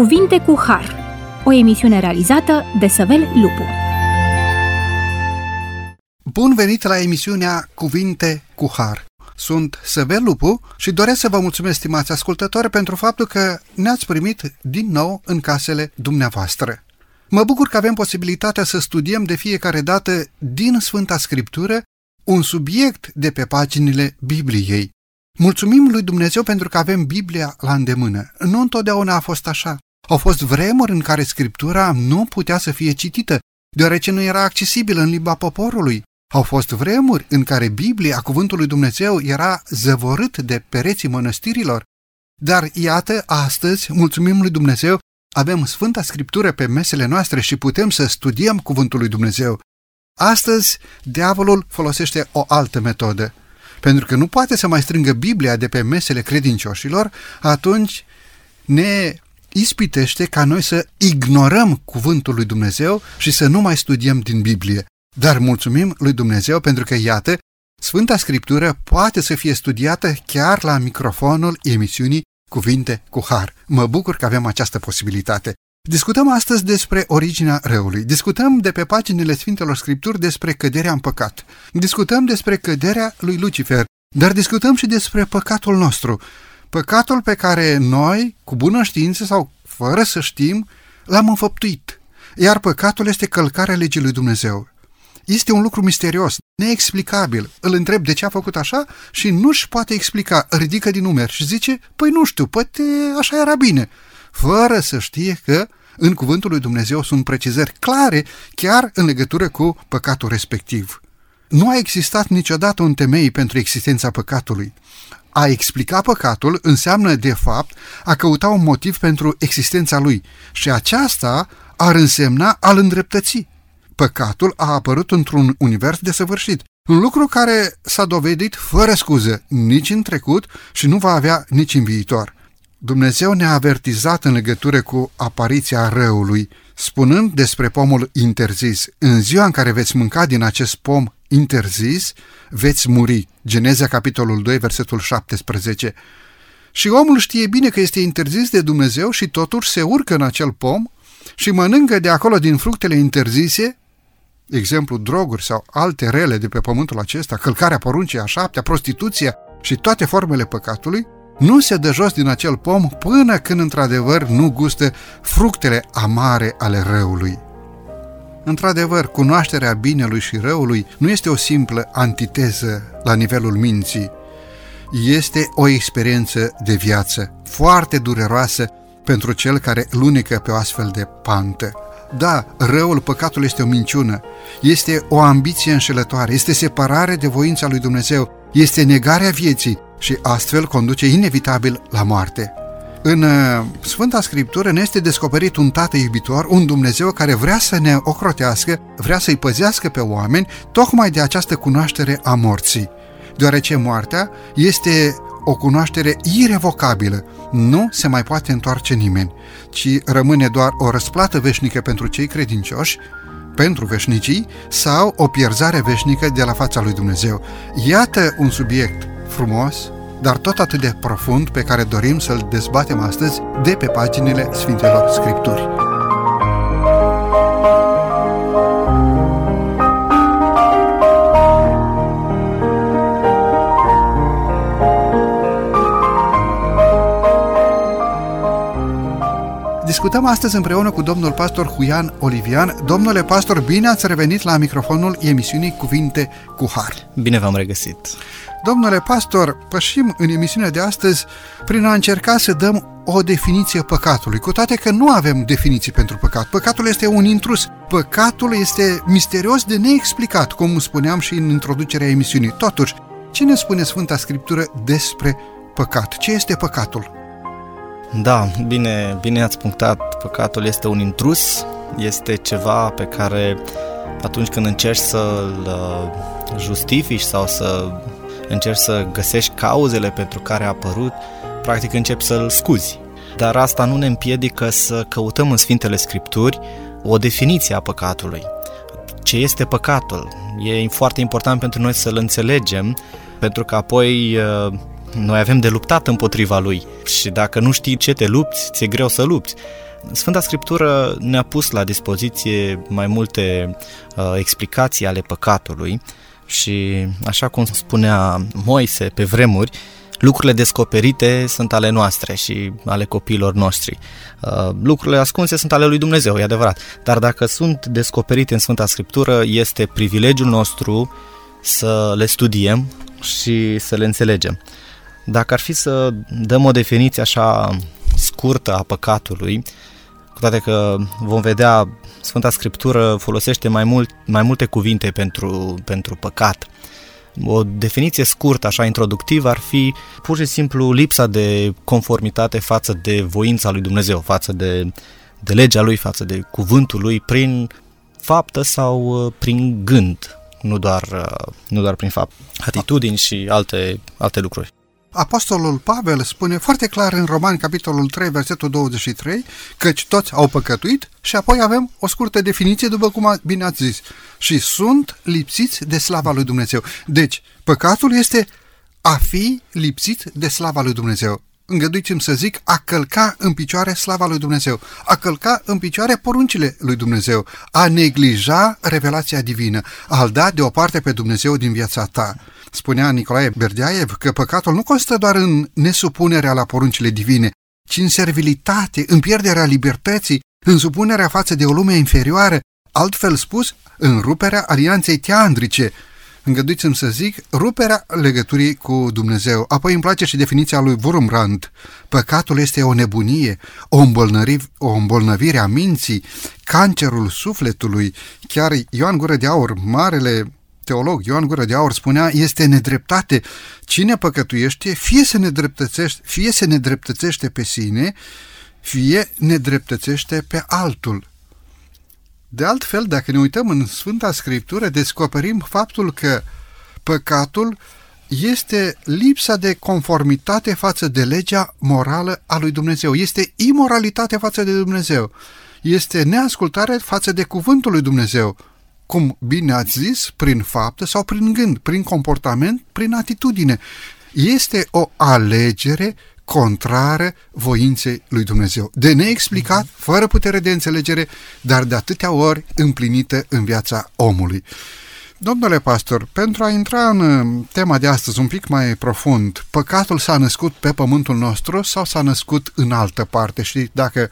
Cuvinte cu Har, o emisiune realizată de Săvel Lupu. Bun venit la emisiunea Cuvinte cu Har. Sunt Săvel Lupu și doresc să vă mulțumesc, stimați ascultători, pentru faptul că ne-ați primit din nou în casele dumneavoastră. Mă bucur că avem posibilitatea să studiem de fiecare dată din Sfânta Scriptură un subiect de pe paginile Bibliei. Mulțumim lui Dumnezeu pentru că avem Biblia la îndemână. Nu întotdeauna a fost așa. Au fost vremuri în care Scriptura nu putea să fie citită, deoarece nu era accesibilă în limba poporului. Au fost vremuri în care Biblia, cuvântul lui Dumnezeu, era zăvorât de pereții mănăstirilor. Dar iată, astăzi, mulțumim lui Dumnezeu, avem Sfânta Scriptură pe mesele noastre și putem să studiem cuvântul lui Dumnezeu. Astăzi, diavolul folosește o altă metodă. Pentru că nu poate să mai strângă Biblia de pe mesele credincioșilor, atunci ne ispitește ca noi să ignorăm cuvântul lui Dumnezeu și să nu mai studiem din Biblie. Dar mulțumim lui Dumnezeu pentru că, iată, Sfânta Scriptură poate să fie studiată chiar la microfonul emisiunii Cuvinte cu Har. Mă bucur că avem această posibilitate. Discutăm astăzi despre originea răului. Discutăm de pe paginile Sfintelor Scripturi despre căderea în păcat. Discutăm despre căderea lui Lucifer, dar discutăm și despre păcatul nostru. Păcatul pe care noi, cu bună știință sau fără să știm, l-am înfăptuit. Iar păcatul este călcarea legii lui Dumnezeu. Este un lucru misterios, neexplicabil. Îl întreb de ce a făcut așa și nu-și poate explica. Ridică din numeri și zice, păi nu știu, poate așa era bine. Fără să știe că în cuvântul lui Dumnezeu sunt precizări clare chiar în legătură cu păcatul respectiv. Nu a existat niciodată un temei pentru existența păcatului. A explica păcatul înseamnă, de fapt, a căuta un motiv pentru existența lui și aceasta ar însemna al îndreptății. Păcatul a apărut într-un univers desăvârșit, un lucru care s-a dovedit fără scuză nici în trecut și nu va avea nici în viitor. Dumnezeu ne-a avertizat în legătură cu apariția răului, spunând despre pomul interzis. În ziua în care veți mânca din acest pom interzis, veți muri. Geneza, capitolul 2, versetul 17. Și omul știe bine că este interzis de Dumnezeu și totuși se urcă în acel pom și mănâncă de acolo din fructele interzise, exemplu droguri sau alte rele de pe pământul acesta, călcarea poruncii a șaptea, prostituția și toate formele păcatului, nu se dă jos din acel pom până când într-adevăr nu gustă fructele amare ale răului. Într-adevăr, cunoașterea binelui și răului nu este o simplă antiteză la nivelul minții, este o experiență de viață foarte dureroasă pentru cel care lunecă pe o astfel de pantă. Da, răul, păcatul este o minciună, este o ambiție înșelătoare, este separare de voința lui Dumnezeu, este negarea vieții și astfel conduce inevitabil la moarte. În uh, Sfânta Scriptură ne este descoperit un Tată iubitor, un Dumnezeu care vrea să ne ocrotească, vrea să-i păzească pe oameni, tocmai de această cunoaștere a morții. Deoarece moartea este o cunoaștere irevocabilă, nu se mai poate întoarce nimeni, ci rămâne doar o răsplată veșnică pentru cei credincioși, pentru veșnicii, sau o pierzare veșnică de la fața lui Dumnezeu. Iată un subiect frumos, dar tot atât de profund pe care dorim să-l dezbatem astăzi de pe paginile Sfintelor Scripturi. Discutăm astăzi împreună cu domnul pastor Huian Olivian. Domnule pastor, bine ați revenit la microfonul emisiunii Cuvinte cu Har. Bine v-am regăsit. Domnule pastor, pășim în emisiunea de astăzi prin a încerca să dăm o definiție păcatului, cu toate că nu avem definiții pentru păcat. Păcatul este un intrus. Păcatul este misterios de neexplicat, cum spuneam și în introducerea emisiunii. Totuși, ce ne spune Sfânta Scriptură despre păcat? Ce este păcatul? Da, bine, bine ați punctat. Păcatul este un intrus, este ceva pe care atunci când încerci să-l uh, justifici sau să încerci să găsești cauzele pentru care a apărut, practic începi să-l scuzi. Dar asta nu ne împiedică să căutăm în Sfintele Scripturi o definiție a păcatului. Ce este păcatul? E foarte important pentru noi să-l înțelegem, pentru că apoi uh, Noi avem de luptat împotriva lui și dacă nu știi ce te lupți, ți-e greu să lupți. Sfânta Scriptură ne-a pus la dispoziție mai multe uh, explicații ale păcatului și, așa cum spunea Moise pe vremuri, lucrurile descoperite sunt ale noastre și ale copiilor noștri. Uh, lucrurile ascunse sunt ale lui Dumnezeu, e adevărat. Dar dacă sunt descoperite în Sfânta Scriptură, este privilegiul nostru să le studiem și să le înțelegem. Dacă ar fi să dăm o definiție așa scurtă a păcatului, cu toate că vom vedea Sfânta Scriptură folosește mai, mult, mai multe cuvinte pentru, pentru păcat. O definiție scurtă, așa introductivă, ar fi pur și simplu lipsa de conformitate față de voința lui Dumnezeu, față de, de legea lui, față de cuvântul lui, prin faptă sau uh, prin gând, nu doar, uh, nu doar prin fapt, atitudini și alte, alte lucruri. Apostolul Pavel spune foarte clar în Romani, capitolul 3, versetul 23, căci toți au păcătuit și apoi avem o scurtă definiție, după cum bine ați zis, și sunt lipsiți de slava lui Dumnezeu. Deci, păcatul este a fi lipsit de slava lui Dumnezeu. Îngăduiți-mi să zic, a călca în picioare slava lui Dumnezeu, a călca în picioare poruncile lui Dumnezeu, a neglija revelația divină, a-L da deoparte pe Dumnezeu din viața ta. Spunea Nicolae Berdeaev că păcatul nu constă doar în nesupunerea la poruncile divine, ci în servilitate, în pierderea libertății, în supunerea față de o lume inferioară, altfel spus, în ruperea alianței teandrice, îngăduiți-mi să zic, ruperea legăturii cu Dumnezeu. Apoi îmi place și definiția lui Wurmbrand. Păcatul este o nebunie, o, îmbolnări, o îmbolnăvire a minții, cancerul sufletului. Chiar Ioan Gură de Aur, marele teolog Ioan Gură de Aur spunea, este nedreptate. Cine păcătuiește, fie se nedreptățește, fie se nedreptățește pe sine, fie nedreptățește pe altul. De altfel, dacă ne uităm în Sfânta Scriptură, descoperim faptul că păcatul este lipsa de conformitate față de legea morală a lui Dumnezeu. Este imoralitate față de Dumnezeu. Este neascultare față de cuvântul lui Dumnezeu cum bine ați zis, prin faptă sau prin gând, prin comportament, prin atitudine. Este o alegere contrară voinței lui Dumnezeu. De neexplicat, fără putere de înțelegere, dar de atâtea ori împlinită în viața omului. Domnule pastor, pentru a intra în uh, tema de astăzi un pic mai profund, păcatul s-a născut pe pământul nostru sau s-a născut în altă parte? Și dacă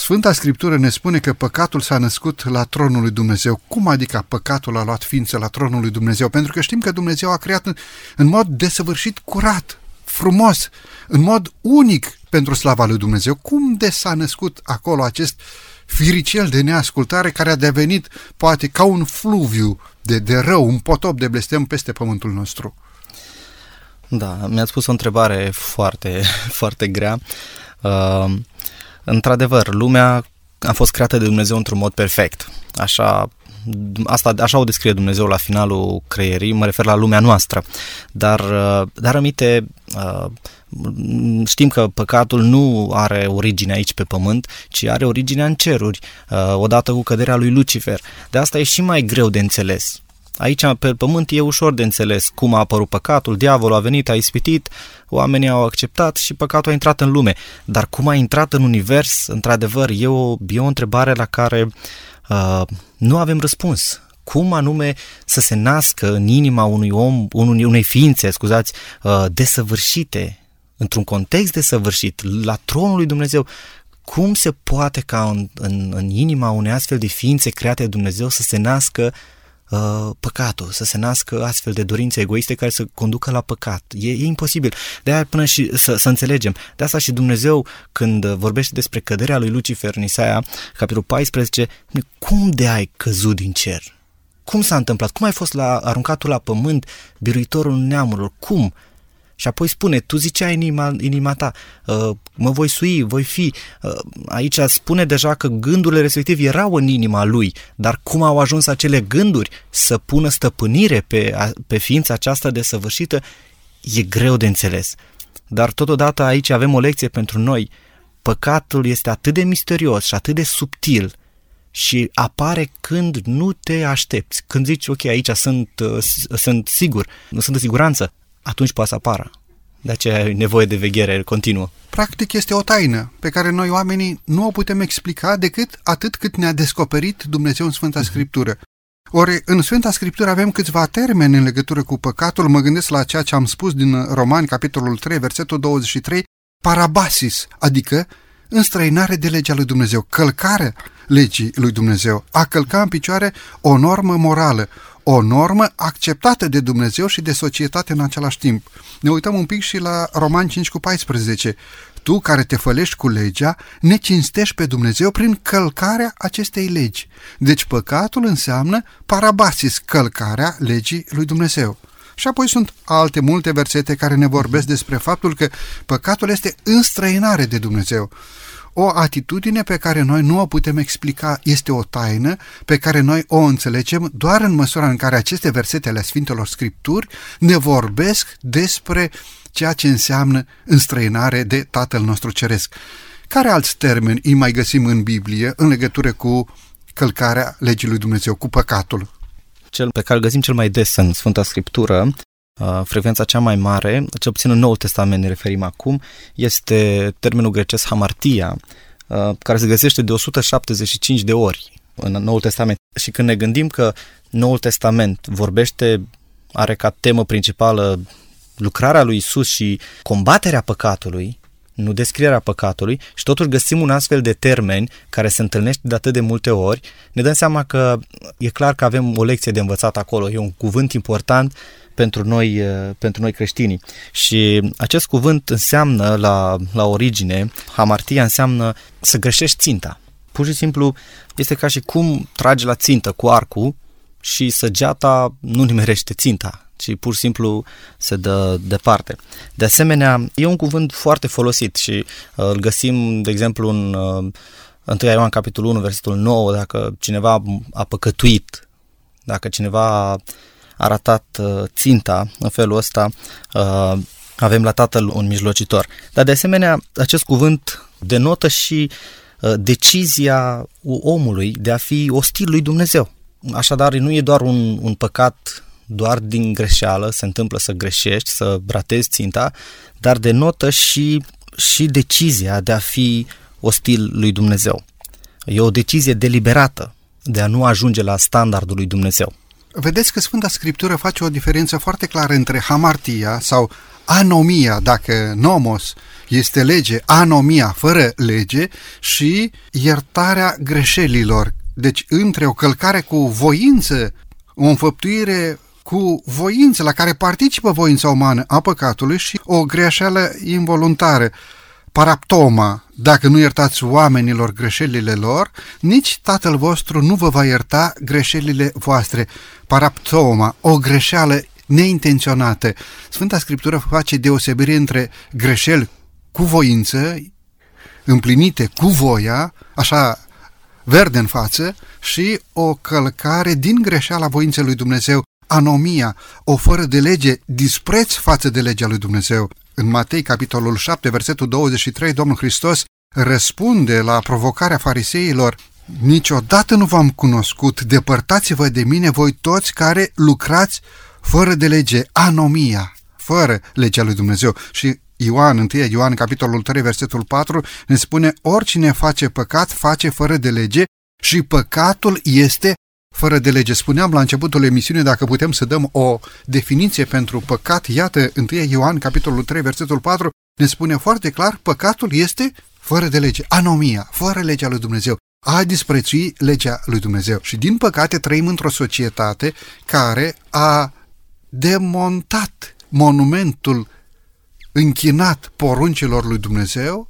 Sfânta Scriptură ne spune că păcatul s-a născut la tronul lui Dumnezeu. Cum adică păcatul a luat ființă la tronul lui Dumnezeu? Pentru că știm că Dumnezeu a creat în, în mod desăvârșit curat, frumos, în mod unic pentru slava lui Dumnezeu. Cum de s-a născut acolo acest firicel de neascultare care a devenit poate ca un fluviu de, de rău, un potop de blestem peste pământul nostru? Da, mi-ați spus o întrebare foarte, foarte grea. Uh, într-adevăr, lumea a fost creată de Dumnezeu într-un mod perfect. Așa, asta, așa o descrie Dumnezeu la finalul creierii, mă refer la lumea noastră. Dar, uh, dar amite, uh, știm că păcatul nu are origine aici pe pământ, ci are origine în ceruri, uh, odată cu căderea lui Lucifer. De asta e și mai greu de înțeles. Aici, pe pământ, e ușor de înțeles cum a apărut păcatul, diavolul a venit, a ispitit, oamenii au acceptat și păcatul a intrat în lume. Dar cum a intrat în univers, într-adevăr, e o, e o întrebare la care uh, nu avem răspuns. Cum anume să se nască în inima unui om, unui, unei ființe, scuzați, uh, desăvârșite, într-un context desăvârșit, la tronul lui Dumnezeu, cum se poate ca în, în, în inima unei astfel de ființe create de Dumnezeu să se nască uh, păcatul, să se nască astfel de dorințe egoiste care să conducă la păcat. E, e imposibil. De aia până și să, să înțelegem. De asta și Dumnezeu, când vorbește despre căderea lui Lucifer în Isaia, capitolul 14, cum de ai căzut din cer? Cum s-a întâmplat? Cum ai fost la, aruncatul la pământ, biruitorul neamurilor? Cum? Și apoi spune, tu zicea inima, inima ta, uh, mă voi sui, voi fi. Uh, aici spune deja că gândurile respective erau în inima lui, dar cum au ajuns acele gânduri să pună stăpânire pe, pe ființa aceasta desăvârșită, e greu de înțeles. Dar totodată aici avem o lecție pentru noi. Păcatul este atât de misterios și atât de subtil și apare când nu te aștepți. Când zici, ok, aici sunt, uh, sunt sigur, nu sunt în siguranță, atunci poate să apară. De aceea ai nevoie de veghere continuă. Practic este o taină pe care noi oamenii nu o putem explica decât atât cât ne-a descoperit Dumnezeu în Sfânta Scriptură. Ori în Sfânta Scriptură avem câțiva termeni în legătură cu păcatul, mă gândesc la ceea ce am spus din Romani, capitolul 3, versetul 23, parabasis, adică înstrăinare de legea lui Dumnezeu, călcare legii lui Dumnezeu, a călca în picioare o normă morală, o normă acceptată de Dumnezeu și de societate în același timp. Ne uităm un pic și la Roman 5 cu 14. Tu care te fălești cu legea, ne cinstești pe Dumnezeu prin călcarea acestei legi. Deci păcatul înseamnă parabasis, călcarea legii lui Dumnezeu. Și apoi sunt alte multe versete care ne vorbesc despre faptul că păcatul este înstrăinare de Dumnezeu o atitudine pe care noi nu o putem explica, este o taină pe care noi o înțelegem doar în măsura în care aceste versete ale Sfintelor Scripturi ne vorbesc despre ceea ce înseamnă înstrăinare de Tatăl nostru Ceresc. Care alți termeni îi mai găsim în Biblie în legătură cu călcarea legii lui Dumnezeu, cu păcatul? Cel pe care îl găsim cel mai des în Sfânta Scriptură Uh, frecvența cea mai mare, cel puțin în Noul Testament ne referim acum, este termenul grecesc hamartia, uh, care se găsește de 175 de ori în Noul Testament. Și când ne gândim că Noul Testament vorbește, are ca temă principală lucrarea lui Isus și combaterea păcatului, nu descrierea păcatului și totuși găsim un astfel de termen care se întâlnește de atât de multe ori, ne dăm seama că e clar că avem o lecție de învățat acolo, e un cuvânt important pentru noi, eh, pentru noi creștinii. Și acest cuvânt înseamnă, la, la origine, hamartia înseamnă să greșești ținta. Pur și simplu este ca și cum tragi la țintă cu arcul și săgeata nu nimerește ținta, ci pur și simplu se dă departe. De asemenea, e un cuvânt foarte folosit și uh, îl găsim, de exemplu, în uh, 1 Ioan capitolul 1, versetul 9, dacă cineva a păcătuit, dacă cineva a arătat uh, ținta în felul ăsta, uh, avem la Tatăl un mijlocitor. Dar de asemenea, acest cuvânt denotă și uh, decizia omului de a fi ostil lui Dumnezeu. Așadar, nu e doar un, un păcat doar din greșeală, se întâmplă să greșești, să ratezi ținta, dar denotă și, și decizia de a fi ostil lui Dumnezeu. E o decizie deliberată de a nu ajunge la standardul lui Dumnezeu. Vedeți că Sfânta Scriptură face o diferență foarte clară între hamartia sau anomia, dacă nomos este lege, anomia fără lege și iertarea greșelilor. Deci între o călcare cu voință, o înfăptuire cu voință, la care participă voința umană a păcatului și o greșeală involuntară paraptoma, dacă nu iertați oamenilor greșelile lor, nici Tatăl vostru nu vă va ierta greșelile voastre. Paraptoma, o greșeală neintenționată. Sfânta Scriptură face deosebire între greșeli cu voință, împlinite cu voia, așa verde în față, și o călcare din greșeala voinței lui Dumnezeu, anomia, o fără de lege, dispreț față de legea lui Dumnezeu. În Matei, capitolul 7, versetul 23, Domnul Hristos răspunde la provocarea fariseilor Niciodată nu v-am cunoscut, depărtați-vă de mine voi toți care lucrați fără de lege, anomia, fără legea lui Dumnezeu. Și Ioan, 1 Ioan, capitolul 3, versetul 4, ne spune, oricine face păcat, face fără de lege și păcatul este fără de lege. Spuneam la începutul emisiunii dacă putem să dăm o definiție pentru păcat, iată 1 Ioan, capitolul 3, versetul 4, ne spune foarte clar, păcatul este fără de lege, anomia, fără legea lui Dumnezeu, a disprețui legea lui Dumnezeu. Și din păcate trăim într-o societate care a demontat monumentul închinat poruncilor lui Dumnezeu,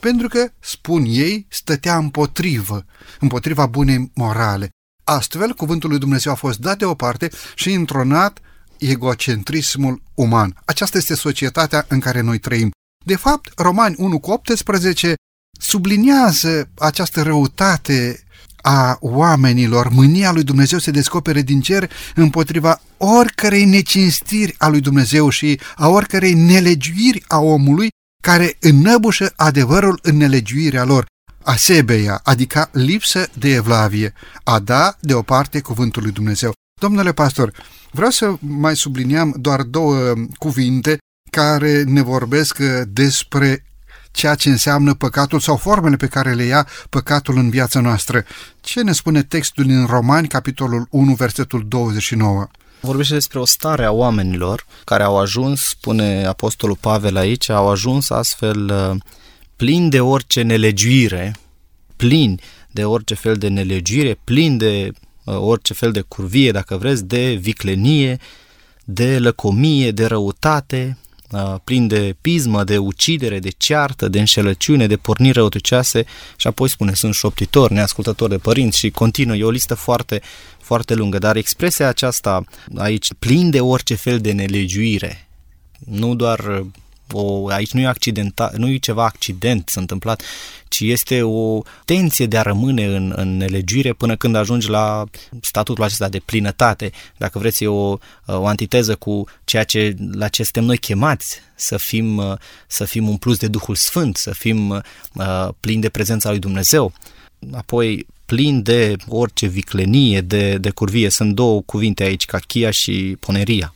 pentru că, spun ei, stătea împotrivă, împotriva bunei morale. Astfel, cuvântul lui Dumnezeu a fost dat deoparte și intronat egocentrismul uman. Aceasta este societatea în care noi trăim. De fapt, Romani 1 cu 18 subliniază această răutate a oamenilor, mânia lui Dumnezeu se descopere din cer împotriva oricărei necinstiri a lui Dumnezeu și a oricărei nelegiuiri a omului care înnăbușă adevărul în nelegiuirea lor asebeia, adică lipsă de evlavie, a da deoparte cuvântul lui Dumnezeu. Domnule pastor, vreau să mai subliniam doar două cuvinte care ne vorbesc despre ceea ce înseamnă păcatul sau formele pe care le ia păcatul în viața noastră. Ce ne spune textul din Romani, capitolul 1, versetul 29? Vorbește despre o stare a oamenilor care au ajuns, spune Apostolul Pavel aici, au ajuns astfel uh, plini de orice nelegiuire, plini de orice fel de nelegiuire, plini de uh, orice fel de curvie, dacă vreți, de viclenie, de lăcomie, de răutate, uh, plin de pismă, de ucidere, de ceartă, de înșelăciune, de pornire răutăcioase și apoi spune sunt șoptitori, neascultători de părinți și continuă, e o listă foarte, foarte lungă, dar expresia aceasta aici plin de orice fel de nelegiuire, nu doar o, aici nu e, accidenta, nu e ceva accident s-a întâmplat, ci este o tenție de a rămâne în, în nelegiuire până când ajungi la statutul acesta de plinătate. Dacă vreți, e o, o antiteză cu ceea ce, la ce suntem noi chemați, să fim, să fim umpluți de Duhul Sfânt, să fim uh, plini de prezența lui Dumnezeu. Apoi, plin de orice viclenie, de, de curvie. Sunt două cuvinte aici, cachia și poneria,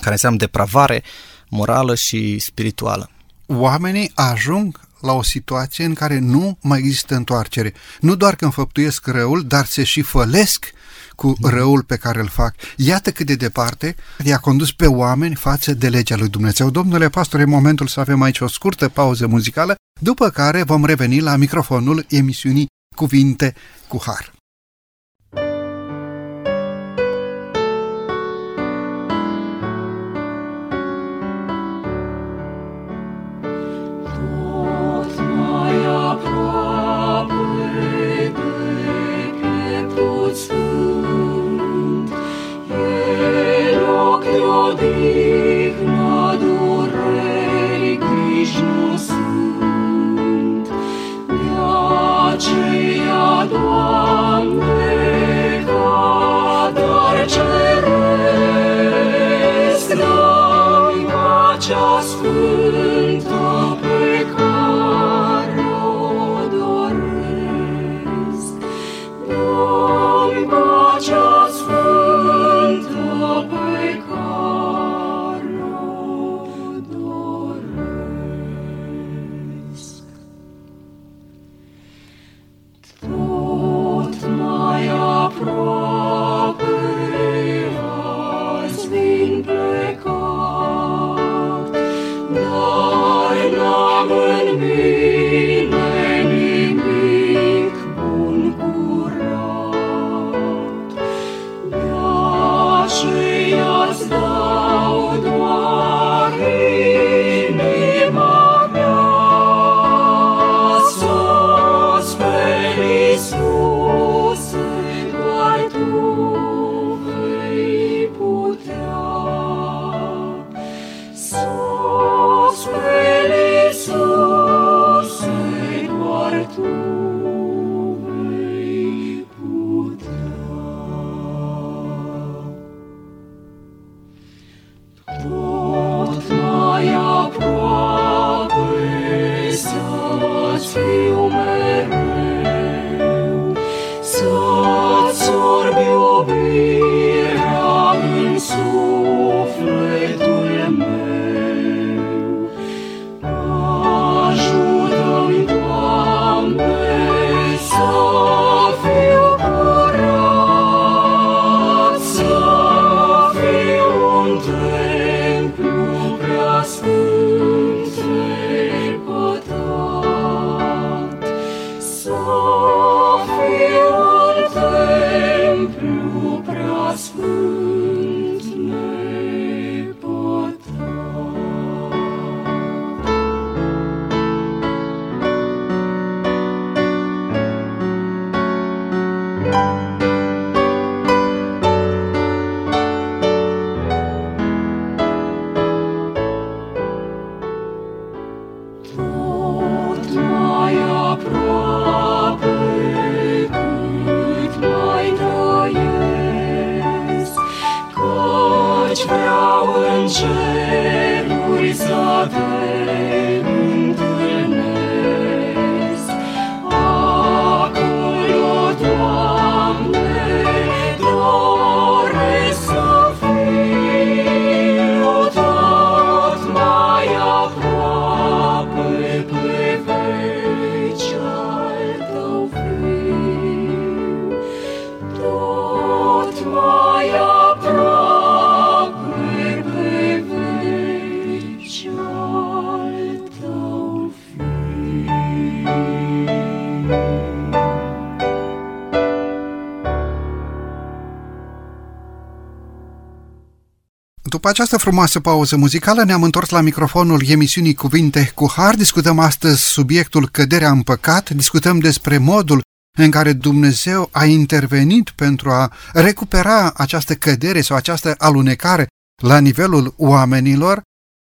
care înseamnă depravare morală și spirituală. Oamenii ajung la o situație în care nu mai există întoarcere. Nu doar că înfăptuiesc răul, dar se și fălesc cu răul pe care îl fac. Iată cât de departe i-a condus pe oameni față de legea lui Dumnezeu. Domnule pastor, e momentul să avem aici o scurtă pauză muzicală, după care vom reveni la microfonul emisiunii Cuvinte cu Har. cross through. După această frumoasă pauză muzicală ne-am întors la microfonul emisiunii Cuvinte cu Har. Discutăm astăzi subiectul căderea în păcat, discutăm despre modul în care Dumnezeu a intervenit pentru a recupera această cădere sau această alunecare la nivelul oamenilor,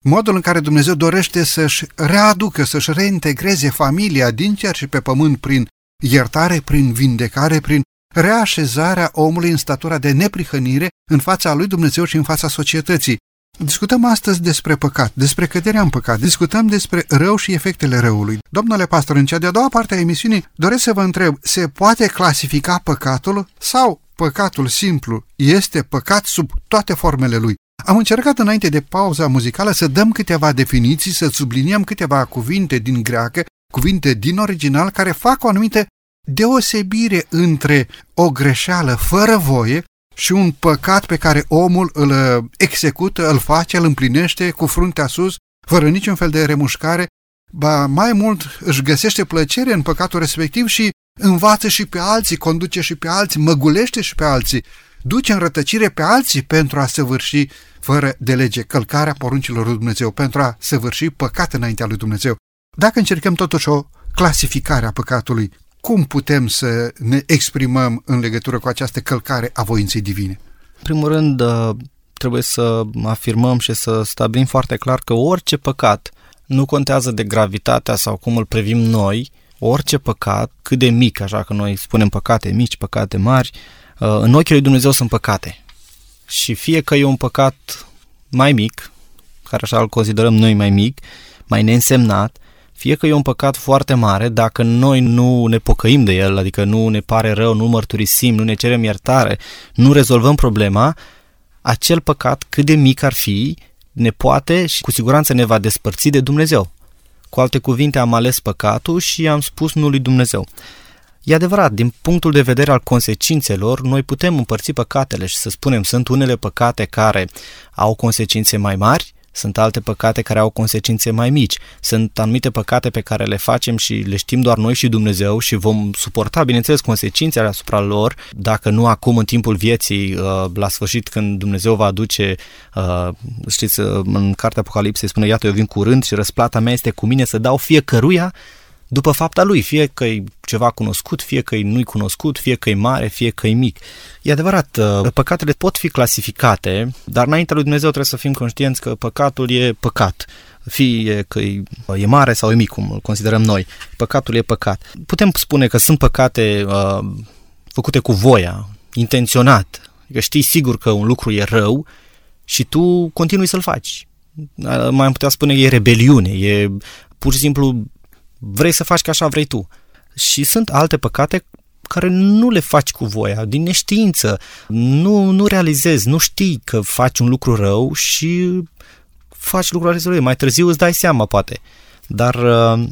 modul în care Dumnezeu dorește să-și readucă, să-și reintegreze familia din cer și pe pământ prin iertare, prin vindecare, prin reașezarea omului în statura de neprihănire în fața lui Dumnezeu și în fața societății. Discutăm astăzi despre păcat, despre căderea în păcat, discutăm despre rău și efectele răului. Domnule pastor, în cea de-a doua parte a emisiunii doresc să vă întreb, se poate clasifica păcatul sau păcatul simplu este păcat sub toate formele lui? Am încercat înainte de pauza muzicală să dăm câteva definiții, să subliniem câteva cuvinte din greacă, cuvinte din original care fac o anumită deosebire între o greșeală fără voie și un păcat pe care omul îl uh, execută, îl face, îl împlinește cu fruntea sus, fără niciun fel de remușcare, ba mai mult își găsește plăcere în păcatul respectiv și învață și pe alții, conduce și pe alții, măgulește și pe alții, duce în rătăcire pe alții pentru a săvârși fără de lege călcarea poruncilor lui Dumnezeu, pentru a săvârși păcat înaintea lui Dumnezeu. Dacă încercăm totuși o clasificare a păcatului, cum putem să ne exprimăm în legătură cu această călcare a voinței divine? În primul rând, uh, trebuie să afirmăm și să stabilim foarte clar că orice păcat nu contează de gravitatea sau cum îl privim noi, orice păcat, cât de mic, așa că noi spunem păcate mici, păcate mari, uh, în ochii lui Dumnezeu sunt păcate. Și fie că e un păcat mai mic, care așa îl considerăm noi mai mic, mai neînsemnat, fie că e un păcat foarte mare, dacă noi nu ne pocăim de el, adică nu ne pare rău, nu mărturisim, nu ne cerem iertare, nu rezolvăm problema, acel păcat, cât de mic ar fi, ne poate și cu siguranță ne va despărți de Dumnezeu. Cu alte cuvinte, am ales păcatul și am spus nu lui Dumnezeu. E adevărat, din punctul de vedere al consecințelor, noi putem împărți păcatele și să spunem sunt unele păcate care au consecințe mai mari sunt alte păcate care au consecințe mai mici. Sunt anumite păcate pe care le facem și le știm doar noi și Dumnezeu și vom suporta, bineînțeles, consecințele asupra lor, dacă nu acum în timpul vieții, uh, la sfârșit când Dumnezeu va aduce, uh, știți, uh, în cartea Apocalipsei spune, iată, eu vin curând și răsplata mea este cu mine să dau fiecăruia după fapta lui, fie că e ceva cunoscut, fie că e nu-i cunoscut, fie că e mare, fie că e mic. E adevărat, uh, păcatele pot fi clasificate, dar înaintea lui Dumnezeu trebuie să fim conștienți că păcatul e păcat fie că e, e mare sau e mic, cum îl considerăm noi. Păcatul e păcat. Putem spune că sunt păcate uh, făcute cu voia, intenționat, că știi sigur că un lucru e rău și tu continui să-l faci. Uh, mai am putea spune că e rebeliune, e pur și simplu vrei să faci ca așa vrei tu. Și sunt alte păcate care nu le faci cu voia, din neștiință. Nu, nu realizezi, nu știi că faci un lucru rău și faci lucrul rău. Mai târziu îți dai seama, poate. Dar uh,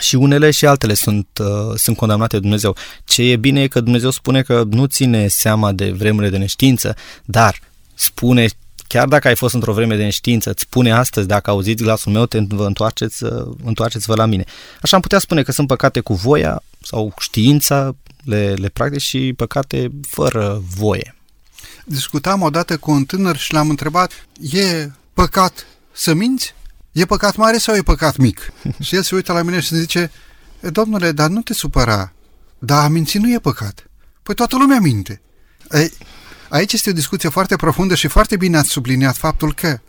și unele și altele sunt, uh, sunt condamnate de Dumnezeu. Ce e bine e că Dumnezeu spune că nu ține seama de vremurile de neștiință, dar spune chiar dacă ai fost într-o vreme de neștiință, îți spune astăzi, dacă auziți glasul meu, te vă întoarceți, întoarceți-vă la mine. Așa am putea spune că sunt păcate cu voia sau știința, le, le practic și păcate fără voie. Discutam odată cu un tânăr și l-am întrebat, e păcat să minți? E păcat mare sau e păcat mic? și el se uită la mine și zice, domnule, dar nu te supăra, dar a minți nu e păcat. Păi toată lumea minte. Ei, Aici este o discuție foarte profundă și foarte bine ați subliniat faptul că,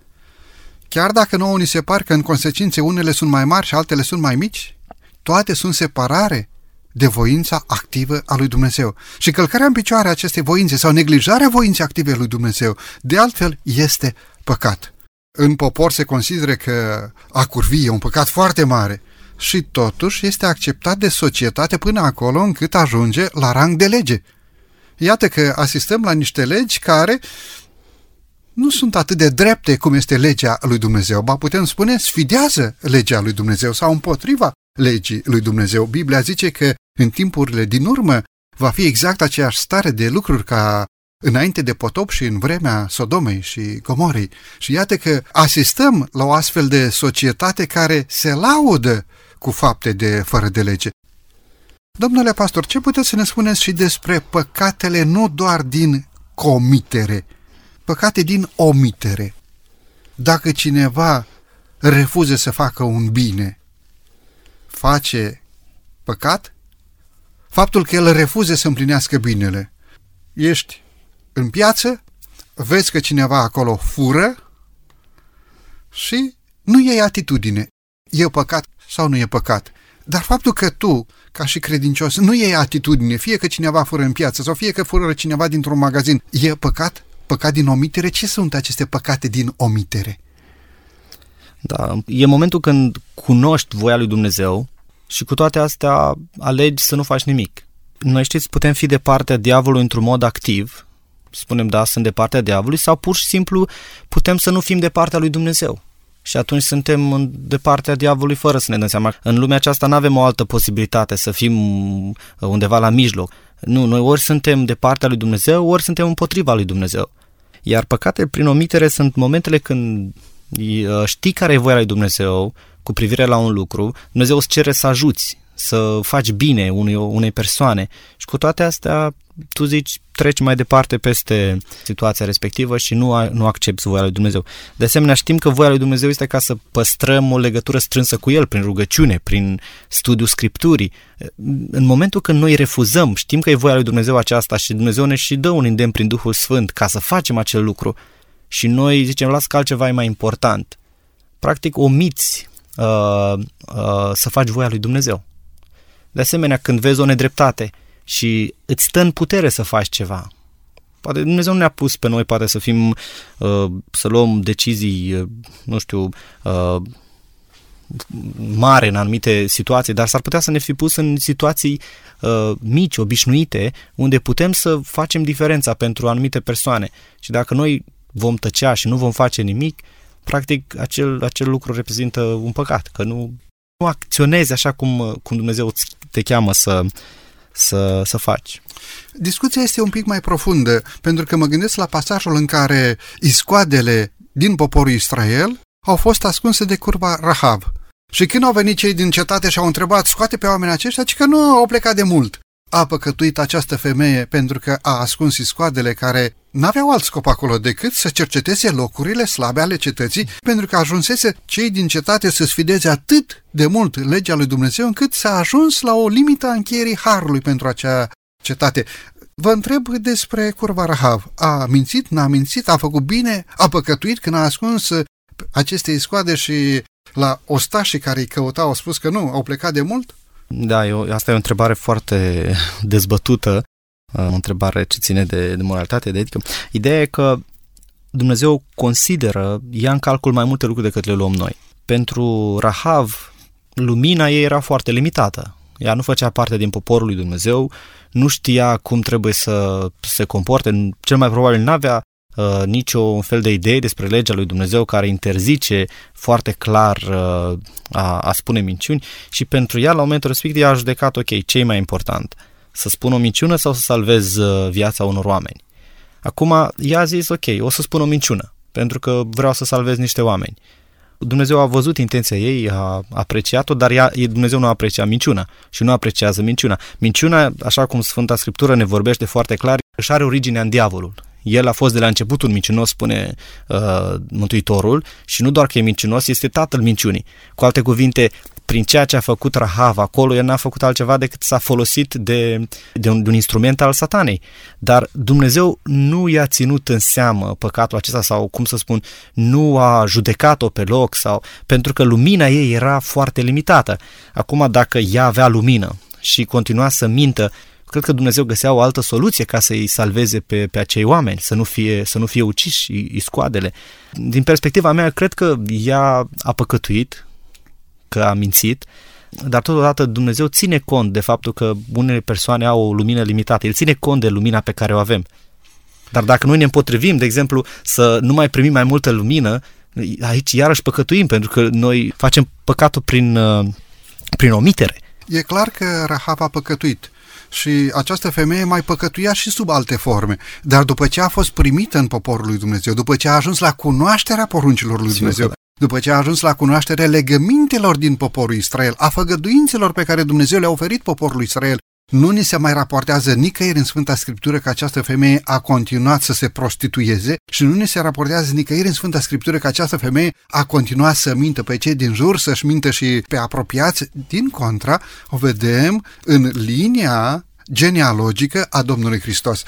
chiar dacă nouă ni se par că în consecințe unele sunt mai mari și altele sunt mai mici, toate sunt separare de voința activă a lui Dumnezeu. Și călcarea în picioare a acestei voințe sau neglijarea voinței active a lui Dumnezeu, de altfel, este păcat. În popor se consideră că a curvi e un păcat foarte mare și totuși este acceptat de societate până acolo încât ajunge la rang de lege. Iată că asistăm la niște legi care nu sunt atât de drepte cum este legea lui Dumnezeu, ba putem spune sfidează legea lui Dumnezeu sau împotriva legii lui Dumnezeu. Biblia zice că în timpurile din urmă va fi exact aceeași stare de lucruri ca înainte de potop și în vremea Sodomei și Gomorei. Și iată că asistăm la o astfel de societate care se laudă cu fapte de fără de lege. Domnule pastor, ce puteți să ne spuneți și despre păcatele nu doar din comitere, păcate din omitere. Dacă cineva refuze să facă un bine, face păcat? Faptul că el refuze să împlinească binele. Ești în piață, vezi că cineva acolo fură și nu iei atitudine. E păcat sau nu e păcat? Dar faptul că tu, ca și credincios, nu iei atitudine, fie că cineva fură în piață sau fie că fură cineva dintr-un magazin, e păcat? Păcat din omitere? Ce sunt aceste păcate din omitere? Da, e momentul când cunoști voia lui Dumnezeu și cu toate astea alegi să nu faci nimic. Noi știți, putem fi de partea diavolului într-un mod activ, spunem da, sunt de partea diavolului, sau pur și simplu putem să nu fim de partea lui Dumnezeu. Și atunci suntem de partea diavolului fără să ne dăm seama. În lumea aceasta nu avem o altă posibilitate să fim undeva la mijloc. Nu, noi ori suntem de partea lui Dumnezeu, ori suntem împotriva lui Dumnezeu. Iar păcatele prin omitere sunt momentele când știi care e voia lui Dumnezeu cu privire la un lucru, Dumnezeu îți cere să ajuți, să faci bine unei, unei persoane și cu toate astea tu zici treci mai departe peste situația respectivă și nu, nu accepti voia lui Dumnezeu. De asemenea știm că voia lui Dumnezeu este ca să păstrăm o legătură strânsă cu El prin rugăciune, prin studiul Scripturii. În momentul când noi refuzăm, știm că e voia lui Dumnezeu aceasta și Dumnezeu ne și dă un îndemn prin Duhul Sfânt ca să facem acel lucru și noi zicem las că altceva e mai important. Practic omiți uh, uh, să faci voia lui Dumnezeu. De asemenea, când vezi o nedreptate și îți stă în putere să faci ceva, poate Dumnezeu nu ne-a pus pe noi, poate să fim, uh, să luăm decizii, uh, nu știu, uh, mare în anumite situații, dar s-ar putea să ne fi pus în situații uh, mici, obișnuite, unde putem să facem diferența pentru anumite persoane. Și dacă noi vom tăcea și nu vom face nimic, practic acel, acel lucru reprezintă un păcat, că nu, nu acționezi așa cum, cum Dumnezeu te cheamă să, să, să faci. Discuția este un pic mai profundă, pentru că mă gândesc la pasajul în care iscoadele din poporul Israel au fost ascunse de curva Rahav. Și când au venit cei din cetate și au întrebat, scoate pe oamenii aceștia, ci că nu au plecat de mult. A păcătuit această femeie pentru că a ascuns iscoadele care N-aveau alt scop acolo decât să cerceteze locurile slabe ale cetății, pentru că ajunsese cei din cetate să sfideze atât de mult legea lui Dumnezeu, încât s-a ajuns la o limită a încheierii harului pentru acea cetate. Vă întreb despre curva Rahav. A mințit, n-a mințit, a făcut bine, a păcătuit când a ascuns aceste scoade și la ostașii care îi căutau au spus că nu, au plecat de mult? Da, eu, asta e o întrebare foarte dezbătută o întrebare ce ține de, de moralitate, de etică. Ideea e că Dumnezeu consideră, ia în calcul mai multe lucruri decât le luăm noi. Pentru Rahav, lumina ei era foarte limitată. Ea nu făcea parte din poporul lui Dumnezeu, nu știa cum trebuie să se comporte, cel mai probabil n-avea uh, nicio fel de idee despre legea lui Dumnezeu care interzice foarte clar uh, a, a spune minciuni și pentru ea la momentul respectiv a judecat, ok, ce e mai important? Uh, să spun o minciună sau să salvez uh, viața unor oameni. Acum, ea a zis, ok, o să spun o minciună, pentru că vreau să salvez niște oameni. Dumnezeu a văzut intenția ei, a apreciat-o, dar ea, Dumnezeu nu aprecia minciuna și nu apreciază minciuna. Minciuna, așa cum Sfânta Scriptură ne vorbește foarte clar, își are originea în diavolul. El a fost de la început un mincinos, spune uh, Mântuitorul, și nu doar că e mincinos, este tatăl minciunii. Cu alte cuvinte, prin ceea ce a făcut Rahav acolo, el n-a făcut altceva decât s-a folosit de, de, un, de un instrument al satanei. Dar Dumnezeu nu i-a ținut în seamă păcatul acesta sau, cum să spun, nu a judecat-o pe loc sau pentru că lumina ei era foarte limitată. Acum, dacă ea avea lumină și continua să mintă, cred că Dumnezeu găsea o altă soluție ca să-i salveze pe, pe acei oameni, să nu fie, să nu fie uciși iscoadele. Din perspectiva mea, cred că ea a păcătuit, că a mințit, dar totodată Dumnezeu ține cont de faptul că unele persoane au o lumină limitată. El ține cont de lumina pe care o avem. Dar dacă noi ne împotrivim, de exemplu, să nu mai primim mai multă lumină, aici iarăși păcătuim, pentru că noi facem păcatul prin, uh, prin omitere. E clar că Rahab a păcătuit și această femeie mai păcătuia și sub alte forme. Dar după ce a fost primită în poporul lui Dumnezeu, după ce a ajuns la cunoașterea poruncilor lui Dumnezeu, după ce a ajuns la cunoașterea legămintelor din poporul Israel, a făgăduințelor pe care Dumnezeu le-a oferit poporului Israel, Nu ni se mai raportează nicăieri în Sfânta Scriptură că această femeie a continuat să se prostitueze și nu ni se raportează nicăieri în Sfânta Scriptură că această femeie a continuat să mintă pe cei din jur, să-și mintă și pe apropiați. Din contra, o vedem în linia genealogică a Domnului Hristos.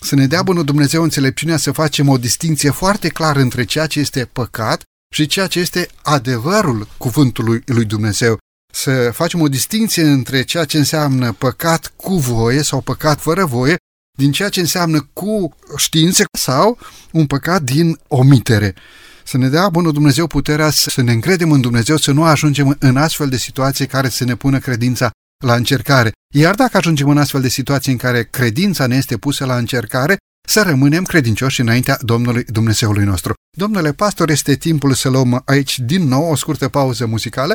Să ne dea bunul Dumnezeu înțelepciunea să facem o distinție foarte clară între ceea ce este păcat și ceea ce este adevărul cuvântului lui Dumnezeu. Să facem o distinție între ceea ce înseamnă păcat cu voie sau păcat fără voie, din ceea ce înseamnă cu știință sau un păcat din omitere. Să ne dea bunul Dumnezeu puterea să ne încredem în Dumnezeu, să nu ajungem în astfel de situații care să ne pună credința la încercare. Iar dacă ajungem în astfel de situații în care credința ne este pusă la încercare, să rămânem credincioși înaintea Domnului Dumnezeului nostru. Domnule pastor, este timpul să luăm aici din nou o scurtă pauză muzicală,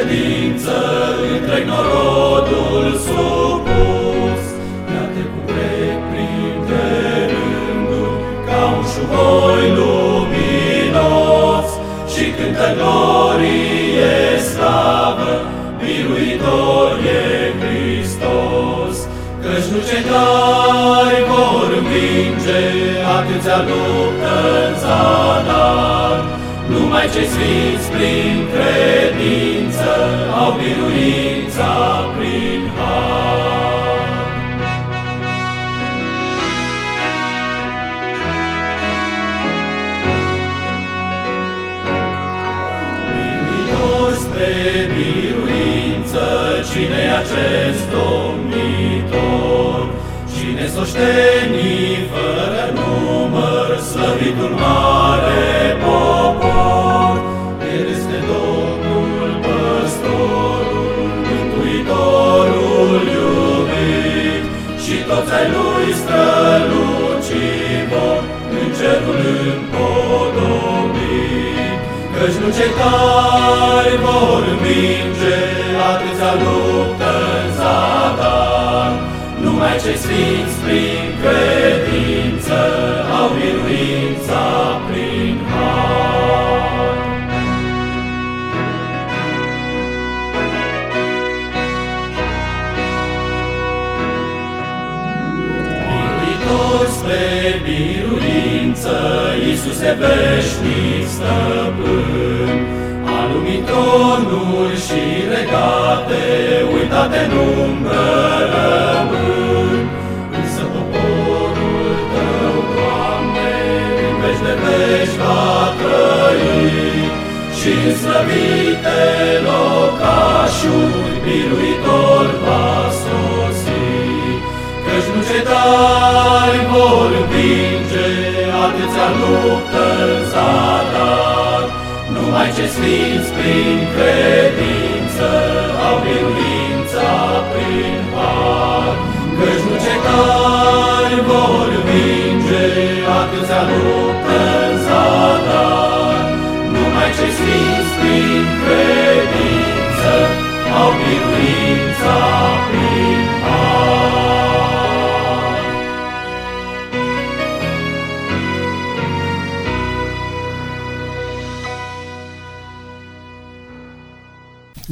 Credință întreg norodul supus. Iată cu trec printre rânduri ca un șuvoi luminos și cântă glorie slavă, biruitor e Hristos. Căci nu cei tari vor învinge atâția luptă în zadar, numai cei sfinți prin credință au biruința prin har. Biruitor spre biruință, cine acest domnitor? Cine s-o fără număr, slăvitul mare popor? Toți ai lui strălucii vor în cerul împodobit. Căci nu cei tari vor minge atâția luptă în zadar, numai cei sfinți prin credință au biruința biruință, Iisuse veșnic stăpân, Alumitonul și regate, uitate în umbră rămân. Însă poporul Tău, Doamne, în veci de veci va trăi și în slăvite locașuri biruitor va sosi. Căci nu cei tari vor învinge atâția luptă în zadar, numai ce sfinți prin credință au biruința prin har. Căci nu cei tari vor vinge atâția luptă în zadar, numai ce sfinți prin credință au biruința prin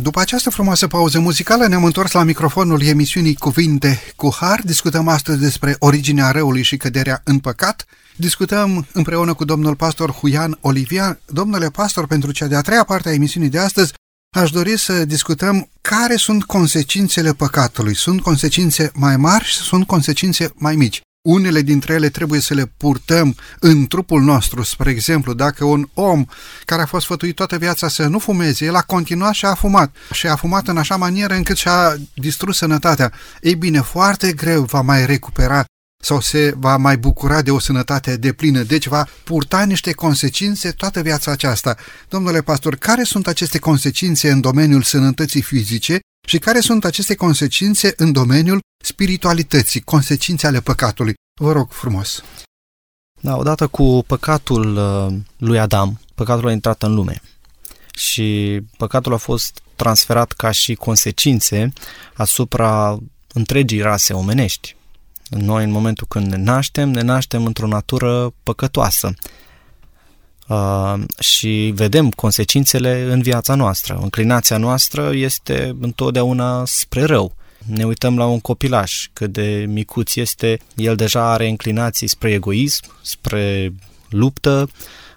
După această frumoasă pauză muzicală ne-am întors la microfonul emisiunii Cuvinte cu Har. Discutăm astăzi despre originea răului și căderea în păcat. Discutăm împreună cu domnul pastor Huian Olivian. Domnule pastor, pentru cea de-a treia parte a emisiunii de astăzi, aș dori să discutăm care sunt consecințele păcatului. Sunt consecințe mai mari și sunt consecințe mai mici. Unele dintre ele trebuie să le purtăm în trupul nostru. Spre exemplu, dacă un om care a fost fătuit toată viața să nu fumeze, el a continuat și a fumat. Și a fumat în așa manieră încât și-a distrus sănătatea. Ei bine, foarte greu va mai recupera sau se va mai bucura de o sănătate deplină, deci va purta niște consecințe toată viața aceasta. Domnule pastor, care sunt aceste consecințe în domeniul sănătății fizice și care sunt aceste consecințe în domeniul spiritualității, consecințe ale păcatului. Vă rog frumos. Da, odată cu păcatul uh, lui Adam, păcatul a intrat în lume și păcatul a fost transferat ca și consecințe asupra întregii rase omenești. Noi, în momentul când ne naștem, ne naștem într-o natură păcătoasă. Uh, și vedem consecințele în viața noastră. Înclinația noastră este întotdeauna spre rău. Ne uităm la un copilaș, cât de micuț este, el deja are inclinații spre egoism, spre luptă,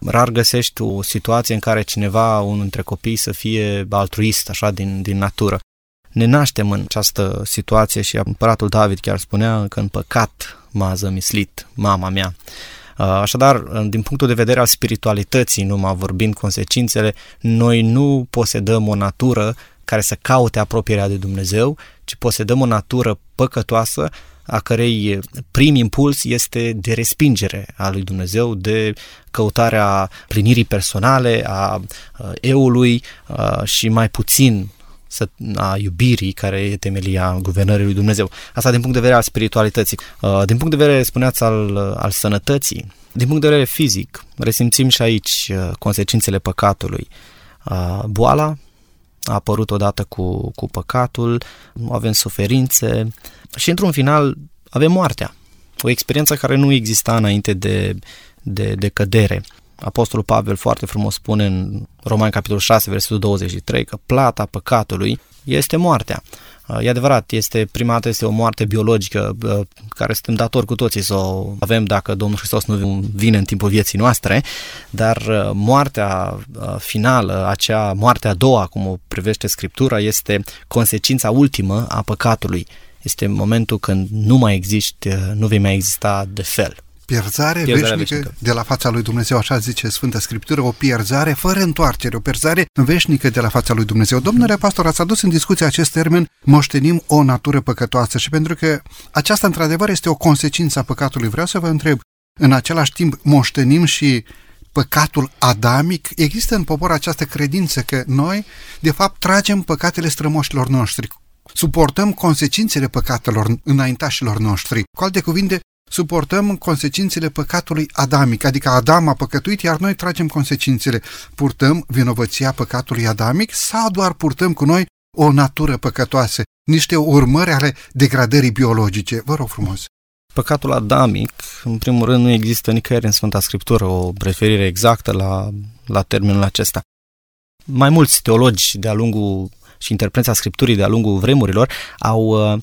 rar găsești o situație în care cineva, unul dintre copii, să fie altruist, așa, din, din natură. Ne naștem în această situație și împăratul David chiar spunea că în păcat m-a zămislit mama mea. Uh, așadar, din punctul de vedere al spiritualității, numai vorbind consecințele, noi nu posedăm o natură care să caute apropierea de Dumnezeu, ci posedăm o natură păcătoasă a cărei prim impuls este de respingere a lui Dumnezeu, de căutarea plinirii personale, a eului și mai puțin a iubirii care e temelia guvernării lui Dumnezeu. Asta din punct de vedere al spiritualității. Din punct de vedere, spuneați, al, al sănătății, din punct de vedere fizic, resimțim și aici consecințele păcatului. Boala a apărut odată cu, cu păcatul, avem suferințe și într-un final avem moartea. O experiență care nu exista înainte de, de, de cădere. Apostolul Pavel foarte frumos spune în Romani capitolul 6, versetul 23 că plata păcatului este moartea. E adevărat, este prima dată este o moarte biologică care suntem datori cu toții să o avem dacă Domnul Hristos nu vine în timpul vieții noastre, dar moartea finală, acea moarte a doua, cum o privește Scriptura, este consecința ultimă a păcatului. Este momentul când nu mai existi, nu vei mai exista de fel. Pierzare veșnică, veșnică de la fața lui Dumnezeu, așa zice Sfânta Scriptură, o pierzare fără întoarcere, o pierzare veșnică de la fața lui Dumnezeu. Domnule pastor, ați adus în discuție acest termen, moștenim o natură păcătoasă și pentru că aceasta într-adevăr este o consecință a păcatului, vreau să vă întreb, în același timp moștenim și păcatul adamic, există în popor această credință că noi, de fapt, tragem păcatele strămoșilor noștri, suportăm consecințele păcatelor înaintașilor noștri. Cu alte cuvinte, suportăm consecințele păcatului adamic, adică Adam a păcătuit, iar noi tragem consecințele. Purtăm vinovăția păcatului adamic sau doar purtăm cu noi o natură păcătoasă, niște urmări ale degradării biologice? Vă rog frumos. Păcatul adamic, în primul rând, nu există nicăieri în Sfânta Scriptură o referire exactă la, la termenul acesta. Mai mulți teologi de-a lungul și interpreția Scripturii de-a lungul vremurilor au uh, uh,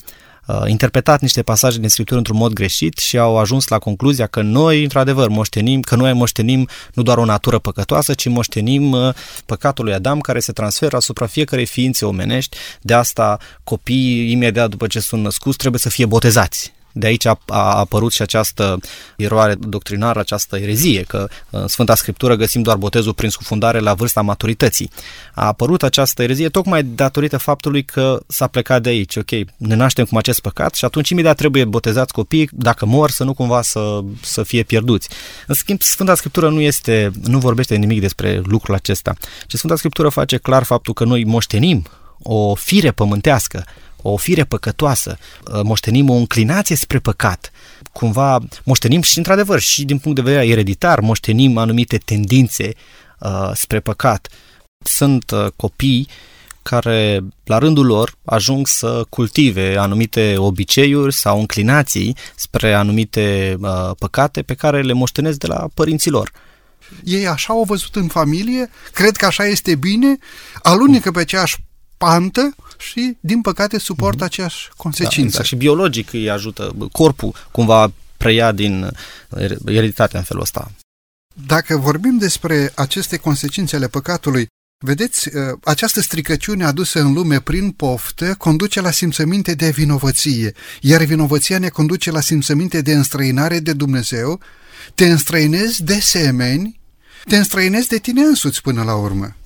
interpretat niște pasaje din Scriptură într-un mod greșit și au ajuns la concluzia că noi, într-adevăr, moștenim, că noi moștenim nu doar o natură păcătoasă, ci moștenim uh, păcatul lui Adam care se transferă asupra fiecarei ființe omenești. De asta copiii, imediat după ce sunt născuți, trebuie să fie botezați de aici a, a apărut și această eroare doctrinară, această erezie, că în Sfânta Scriptură găsim doar botezul prin scufundare la vârsta maturității. A apărut această erezie tocmai datorită faptului că s-a plecat de aici. Ok, ne naștem cu acest păcat și atunci imediat trebuie botezați copii, dacă mor, să nu cumva să, să fie pierduți. În schimb, Sfânta Scriptură nu este, nu vorbește nimic despre lucrul acesta. Ce Sfânta Scriptură face clar faptul că noi moștenim o fire pământească, o fire păcătoasă, uh, moștenim o înclinație spre păcat. Cumva moștenim și, într-adevăr, și din punct de vedere ereditar, moștenim anumite tendințe uh, spre păcat. Sunt uh, copii care, la rândul lor, ajung să cultive anumite obiceiuri sau înclinații spre anumite uh, păcate pe care le moștenesc de la părinții lor. Ei așa au văzut în familie, cred că așa este bine, alunecă pe aceeași pantă și, din păcate, suportă mm-hmm. aceeași consecință. Da, exact. Și biologic îi ajută, corpul cumva preia din ereditatea în felul ăsta. Dacă vorbim despre aceste consecințe ale păcatului, vedeți, ă, această stricăciune adusă în lume prin poftă conduce la simțăminte de vinovăție, iar vinovăția ne conduce la simțăminte de înstrăinare de Dumnezeu, te înstrăinezi de semeni, te înstrăinezi de tine însuți până la urmă.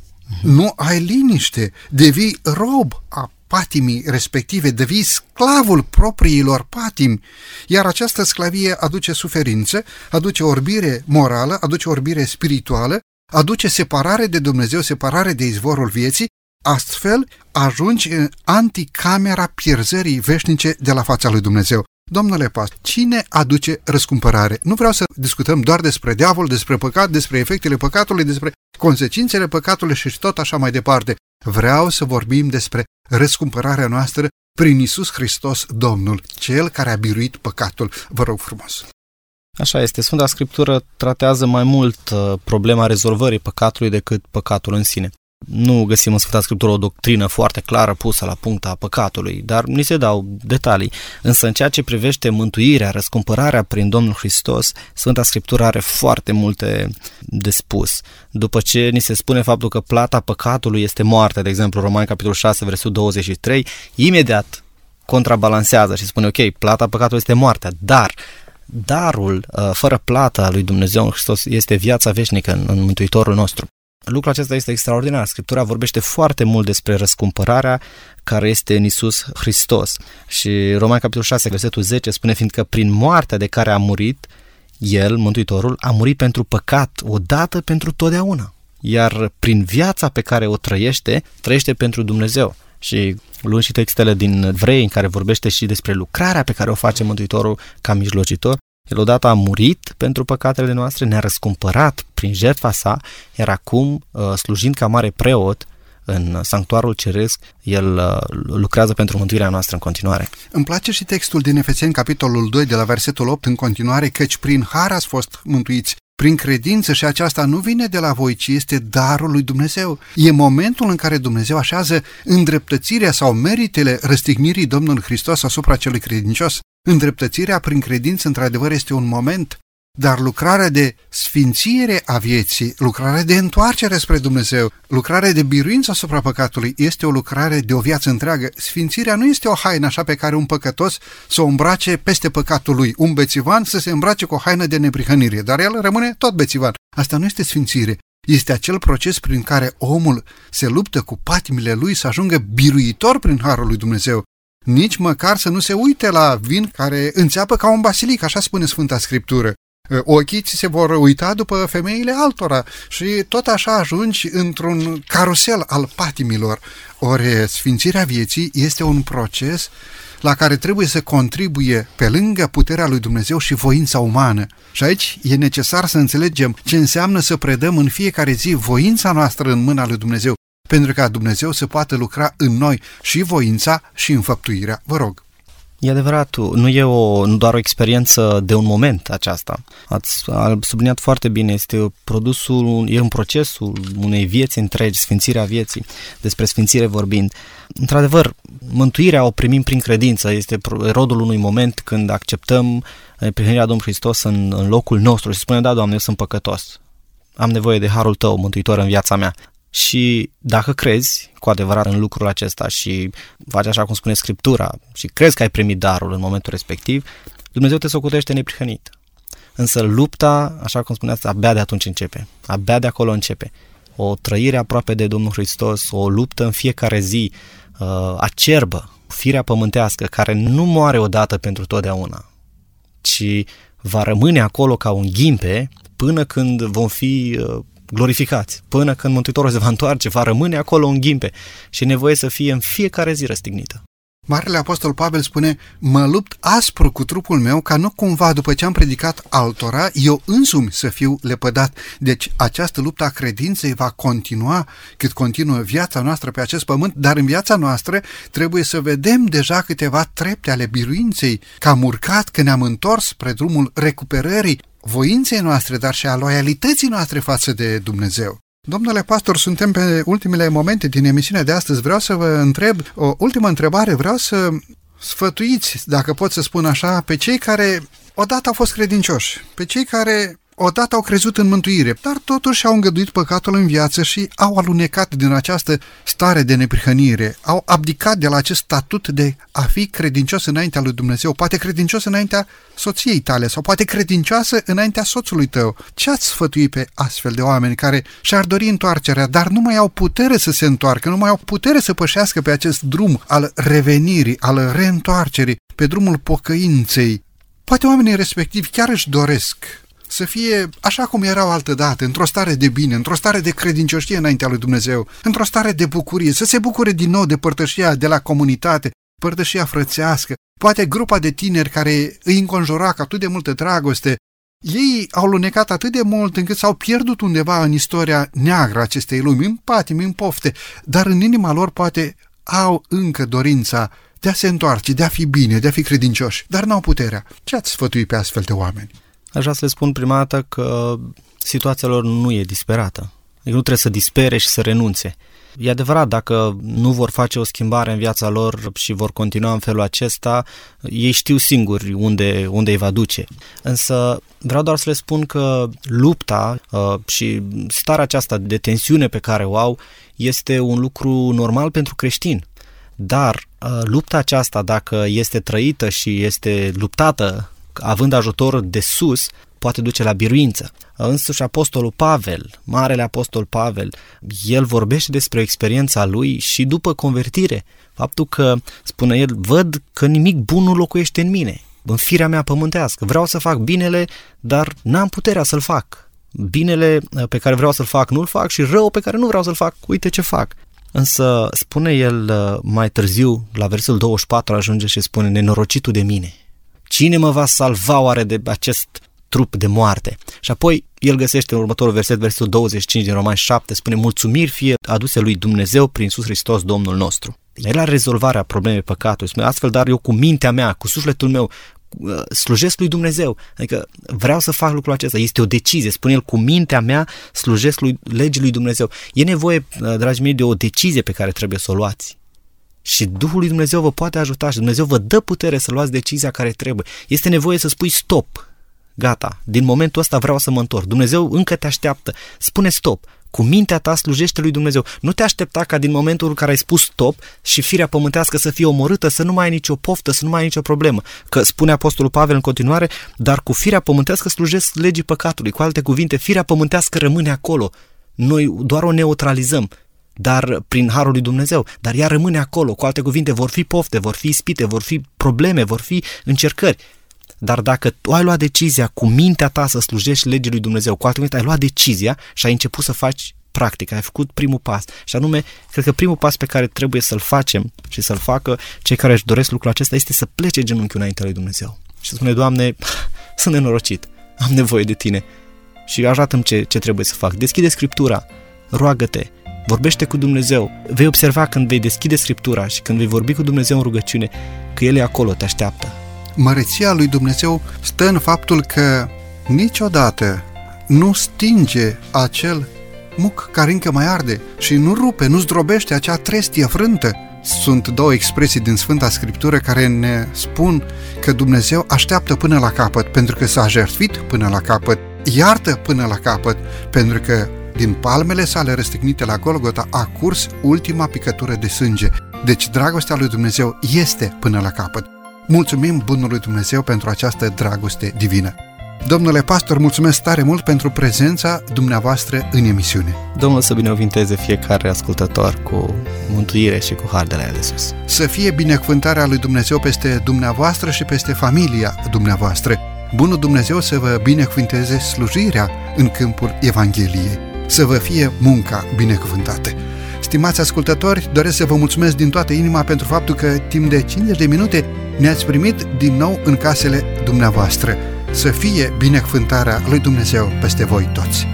Nu ai liniște, devii rob a patimii respective, devii sclavul propriilor patimi, iar această sclavie aduce suferință, aduce orbire morală, aduce orbire spirituală, aduce separare de Dumnezeu, separare de izvorul vieții, Astfel, ajungi în anticamera pierzării veșnice de la fața lui Dumnezeu. Domnule pastor, cine aduce răscumpărare? Nu vreau să discutăm doar despre diavol, despre păcat, despre efectele păcatului, despre consecințele păcatului și tot așa mai departe. Vreau să vorbim despre răscumpărarea noastră prin Isus Hristos, Domnul, Cel care a biruit păcatul. Vă rog frumos! Așa este. Sfânta Scriptură tratează mai mult uh, problema rezolvării păcatului decât păcatul în sine. Nu găsim în Sfânta Scriptură o doctrină foarte clară pusă la punct a păcatului, dar ni se dau detalii. Însă în ceea ce privește mântuirea, răscumpărarea prin Domnul Hristos, Sfânta Scriptură are foarte multe de spus. După ce ni se spune faptul că plata păcatului este moarte, de exemplu Romani capitolul 6, versetul 23, imediat contrabalansează și spune ok, plata păcatului este moartea, dar darul uh, fără plată a lui Dumnezeu în Hristos este viața veșnică în, în Mântuitorul nostru. Lucrul acesta este extraordinar. Scriptura vorbește foarte mult despre răscumpărarea care este în Isus Hristos. Și Roman capitolul 6, versetul 10 spune, fiindcă prin moartea de care a murit, el, Mântuitorul, a murit pentru păcat, odată pentru totdeauna. Iar prin viața pe care o trăiește, trăiește pentru Dumnezeu. Și luând și textele din Vrei, în care vorbește și despre lucrarea pe care o face Mântuitorul ca mijlocitor, el odată a murit pentru păcatele noastre, ne-a răscumpărat prin jertfa sa, iar acum, uh, slujind ca mare preot, în sanctuarul ceresc, el uh, lucrează pentru mântuirea noastră în continuare. Îmi place și textul din Efeseni, capitolul 2, de la versetul 8 în continuare, căci prin har ați fost mântuiți prin credință și aceasta nu vine de la voi, ci este darul lui Dumnezeu. E momentul în care Dumnezeu așează îndreptățirea sau meritele răstignirii Domnului Hristos asupra celui credincios. Îndreptățirea prin credință, într-adevăr, este un moment, dar lucrarea de sfințire a vieții, lucrarea de întoarcere spre Dumnezeu, lucrarea de biruință asupra păcatului este o lucrare de o viață întreagă. Sfințirea nu este o haină așa pe care un păcătos să o îmbrace peste păcatul lui, un bețivan să se îmbrace cu o haină de neprihănire, dar el rămâne tot bețivan. Asta nu este sfințire. Este acel proces prin care omul se luptă cu patimile lui să ajungă biruitor prin harul lui Dumnezeu nici măcar să nu se uite la vin care înțeapă ca un basilic, așa spune Sfânta Scriptură. Ochii ți se vor uita după femeile altora și tot așa ajungi într-un carusel al patimilor. Ori sfințirea vieții este un proces la care trebuie să contribuie pe lângă puterea lui Dumnezeu și voința umană. Și aici e necesar să înțelegem ce înseamnă să predăm în fiecare zi voința noastră în mâna lui Dumnezeu pentru ca Dumnezeu să poată lucra în noi și voința și înfăptuirea. Vă rog. E adevărat, nu e o, nu doar o experiență de un moment aceasta. Ați subliniat foarte bine, este produsul, e un procesul unei vieți întregi, sfințirea vieții, despre sfințire vorbind. Într-adevăr, mântuirea o primim prin credință, este rodul unui moment când acceptăm prihănirea Domnului Hristos în, în locul nostru și spunem, da, Doamne, eu sunt păcătos, am nevoie de harul Tău, Mântuitor, în viața mea. Și dacă crezi cu adevărat în lucrul acesta și faci așa cum spune Scriptura și crezi că ai primit darul în momentul respectiv, Dumnezeu te socotește neprihănit. Însă lupta, așa cum spuneați, abia de atunci începe. Abia de acolo începe. O trăire aproape de Domnul Hristos, o luptă în fiecare zi, uh, acerbă, firea pământească, care nu moare odată pentru totdeauna, ci va rămâne acolo ca un ghimpe până când vom fi uh, glorificați. Până când Mântuitorul se va întoarce, va rămâne acolo în ghimpe și e nevoie să fie în fiecare zi răstignită. Marele Apostol Pavel spune, mă lupt aspru cu trupul meu ca nu cumva după ce am predicat altora, eu însumi să fiu lepădat. Deci această luptă a credinței va continua cât continuă viața noastră pe acest pământ, dar în viața noastră trebuie să vedem deja câteva trepte ale biruinței, că am urcat, că ne-am întors spre drumul recuperării, voinței noastre, dar și a loialității noastre față de Dumnezeu. Domnule pastor, suntem pe ultimele momente din emisiunea de astăzi. Vreau să vă întreb o ultimă întrebare. Vreau să sfătuiți, dacă pot să spun așa, pe cei care odată au fost credincioși, pe cei care odată au crezut în mântuire, dar totuși au îngăduit păcatul în viață și au alunecat din această stare de neprihănire, au abdicat de la acest statut de a fi credincios înaintea lui Dumnezeu, poate credincios înaintea soției tale sau poate credincioasă înaintea soțului tău. Ce ați sfătui pe astfel de oameni care și-ar dori întoarcerea, dar nu mai au putere să se întoarcă, nu mai au putere să pășească pe acest drum al revenirii, al reîntoarcerii, pe drumul pocăinței? Poate oamenii respectivi chiar își doresc să fie așa cum erau altădată, într-o stare de bine, într-o stare de credincioșie înaintea lui Dumnezeu, într-o stare de bucurie, să se bucure din nou de părtășia de la comunitate, părtășia frățească, poate grupa de tineri care îi înconjura cu atât de multă dragoste, ei au lunecat atât de mult încât s-au pierdut undeva în istoria neagră acestei lumi, în patimi, în pofte, dar în inima lor poate au încă dorința de a se întoarce, de a fi bine, de a fi credincioși, dar n-au puterea. Ce ați sfătui pe astfel de oameni? Aș vrea să le spun prima dată că situația lor nu e disperată. Adică nu trebuie să dispere și să renunțe. E adevărat, dacă nu vor face o schimbare în viața lor și vor continua în felul acesta, ei știu singuri unde, unde îi va duce. Însă vreau doar să le spun că lupta uh, și starea aceasta de tensiune pe care o au este un lucru normal pentru creștini. Dar uh, lupta aceasta, dacă este trăită și este luptată având ajutor de sus, poate duce la biruință. Însuși apostolul Pavel, marele apostol Pavel, el vorbește despre experiența lui și după convertire. Faptul că, spune el, văd că nimic bun nu locuiește în mine, în firea mea pământească. Vreau să fac binele, dar n-am puterea să-l fac. Binele pe care vreau să-l fac nu-l fac și rău pe care nu vreau să-l fac, uite ce fac. Însă spune el uh, mai târziu, la versul 24 ajunge și spune, nenorocitul de mine, cine mă va salva oare de acest trup de moarte? Și apoi el găsește în următorul verset, versul 25 din Roman 7, spune, mulțumiri fie aduse lui Dumnezeu prin Iisus Hristos, Domnul nostru. El la rezolvarea problemei păcatului, spune, astfel, dar eu cu mintea mea, cu sufletul meu, Uh, slujesc lui Dumnezeu. Adică vreau să fac lucrul acesta. Este o decizie. Spune el, cu mintea mea slujesc lui, legii lui Dumnezeu. E nevoie, uh, dragii mei, de o decizie pe care trebuie să o luați. Și Duhul lui Dumnezeu vă poate ajuta și Dumnezeu vă dă putere să luați decizia care trebuie. Este nevoie să spui stop. Gata, din momentul ăsta vreau să mă întorc. Dumnezeu încă te așteaptă. Spune stop. Cu mintea ta slujește lui Dumnezeu. Nu te aștepta ca din momentul în care ai spus stop și firea pământească să fie omorâtă, să nu mai ai nicio poftă, să nu mai ai nicio problemă. Că spune Apostolul Pavel în continuare, dar cu firea pământească slujesc legii păcatului. Cu alte cuvinte, firea pământească rămâne acolo. Noi doar o neutralizăm dar prin harul lui Dumnezeu, dar ea rămâne acolo. Cu alte cuvinte, vor fi pofte, vor fi ispite, vor fi probleme, vor fi încercări. Dar dacă tu ai luat decizia cu mintea ta să slujești legii lui Dumnezeu, cu alte cuvinte, ai luat decizia și ai început să faci practic, ai făcut primul pas. Și anume, cred că primul pas pe care trebuie să-l facem și să-l facă cei care își doresc lucrul acesta este să plece genunchiul înaintea lui Dumnezeu. Și să spune, Doamne, sunt nenorocit, am nevoie de Tine și arată-mi ce, ce trebuie să fac. Deschide Scriptura, roagă-te, vorbește cu Dumnezeu. Vei observa când vei deschide Scriptura și când vei vorbi cu Dumnezeu în rugăciune, că El e acolo, te așteaptă măreția lui Dumnezeu stă în faptul că niciodată nu stinge acel muc care încă mai arde și nu rupe, nu zdrobește acea trestie frântă. Sunt două expresii din Sfânta Scriptură care ne spun că Dumnezeu așteaptă până la capăt pentru că s-a jertfit până la capăt, iartă până la capăt pentru că din palmele sale răstignite la Golgota a curs ultima picătură de sânge. Deci dragostea lui Dumnezeu este până la capăt. Mulțumim Bunului Dumnezeu pentru această dragoste divină. Domnule pastor, mulțumesc tare mult pentru prezența dumneavoastră în emisiune. Domnul să binecuvinteze fiecare ascultător cu mântuire și cu har de la El de sus. Să fie binecuvântarea lui Dumnezeu peste dumneavoastră și peste familia dumneavoastră. Bunul Dumnezeu să vă binecuvânteze slujirea în câmpul Evangheliei. Să vă fie munca binecuvântată. Stimați ascultători, doresc să vă mulțumesc din toată inima pentru faptul că timp de 50 de minute ne-ați primit din nou în casele dumneavoastră. Să fie binecuvântarea lui Dumnezeu peste voi toți!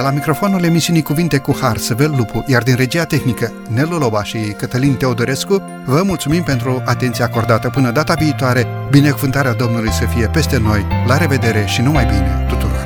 De la microfonul emisiunii Cuvinte cu Har, Săvel Lupu, iar din regia tehnică Nelu Lobaș și Cătălin Teodorescu, vă mulțumim pentru atenția acordată. Până data viitoare, binecuvântarea Domnului să fie peste noi. La revedere și numai bine tuturor!